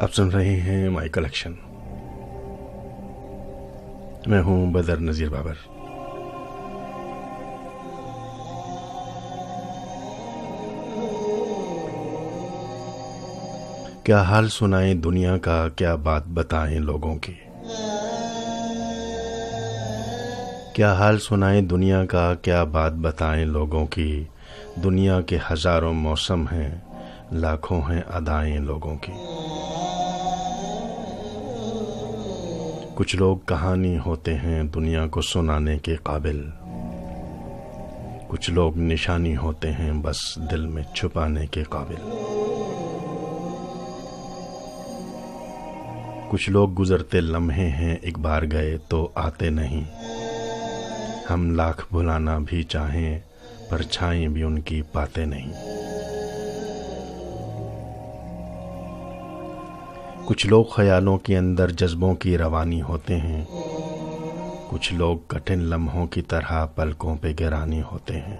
آپ سن رہے ہیں مائی کلیکشن میں ہوں بدر نذیر بابر. کیا حال سنائیں دنیا کا؟ کیا بات بتائیں لوگوں کی؟ کیا حال سنائیں دنیا کا؟ کیا بات بتائیں لوگوں کی؟ دنیا کے ہزاروں موسم ہیں، لاکھوں ہیں ادائیں لوگوں کی۔ کچھ لوگ کہانی ہوتے ہیں دنیا کو سنانے کے قابل۔ کچھ لوگ نشانی ہوتے ہیں بس دل میں چھپانے کے قابل۔ کچھ لوگ گزرتے لمحے ہیں ایک بار گئے تو آتے نہیں۔ ہم لاکھ بھلانا بھی چاہیں پرچھائیں بھی ان کی پاتے نہیں۔ کچھ لوگ خیالوں کے اندر جذبوں کی روانی ہوتے ہیں۔ کچھ لوگ کٹھن لمحوں کی طرح پلکوں پہ گرانی ہوتے ہیں۔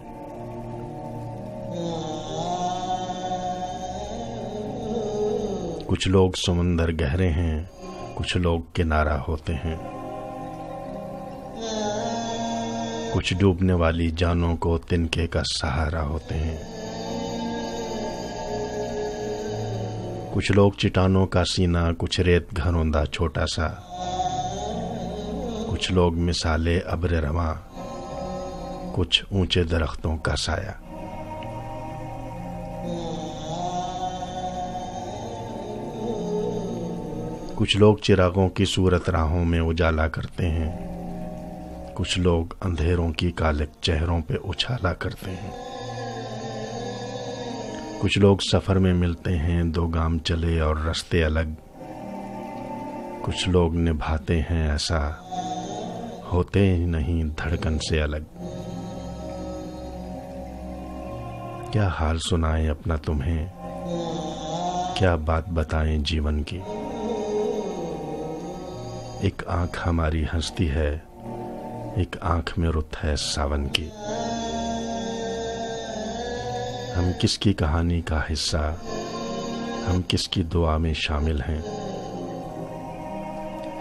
کچھ لوگ سمندر گہرے ہیں، کچھ لوگ کنارہ ہوتے ہیں۔ کچھ ڈوبنے والی جانوں کو تنکے کا سہارا ہوتے ہیں۔ کچھ لوگ چٹانوں کا سینہ، کچھ ریت گھروندا چھوٹا سا۔ کچھ لوگ مثالے ابر رواں، کچھ اونچے درختوں کا سایہ۔ کچھ لوگ چراغوں کی صورت راہوں میں اجالا کرتے ہیں۔ کچھ لوگ اندھیروں کی کالک چہروں پہ اچھالا کرتے ہیں۔ کچھ لوگ سفر میں ملتے ہیں، دو گام چلے اور رستے الگ۔ کچھ لوگ نبھاتے ہیں ایسا ہوتے ہی نہیں، دھڑکن سے الگ۔ کیا حال سنائیں اپنا تمہیں؟ کیا بات بتائیں جیون کی؟ ایک آنکھ ہماری ہنستی ہے، ایک آنکھ میں رت ہے ساون کی۔ ہم کس کی کہانی کا حصہ، ہم کس کی دعا میں شامل ہیں؟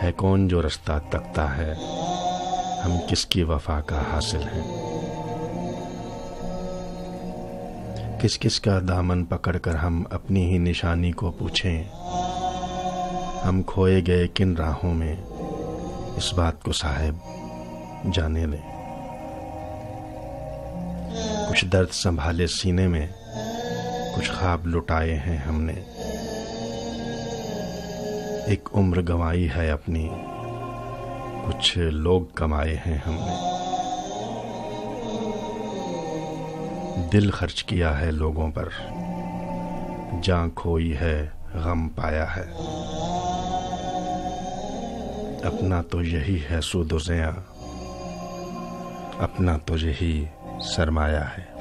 ہے کون جو رستہ تکتا ہے؟ ہم کس کی وفا کا حاصل ہیں؟ کس کس کا دامن پکڑ کر ہم اپنی ہی نشانی کو پوچھیں؟ ہم کھوئے گئے کن راہوں میں؟ اس بات کو صاحب جانے لیں۔ کچھ درد سنبھالے سینے میں، کچھ خواب لٹائے ہیں ہم نے۔ ایک عمر گنوائی ہے اپنی، کچھ لوگ کمائے ہیں ہم نے۔ دل خرچ کیا ہے لوگوں پر، جاں کھوئی ہے، غم پایا ہے۔ اپنا تو یہی ہے سود و زیاں، اپنا تو یہی سرمایہ ہے۔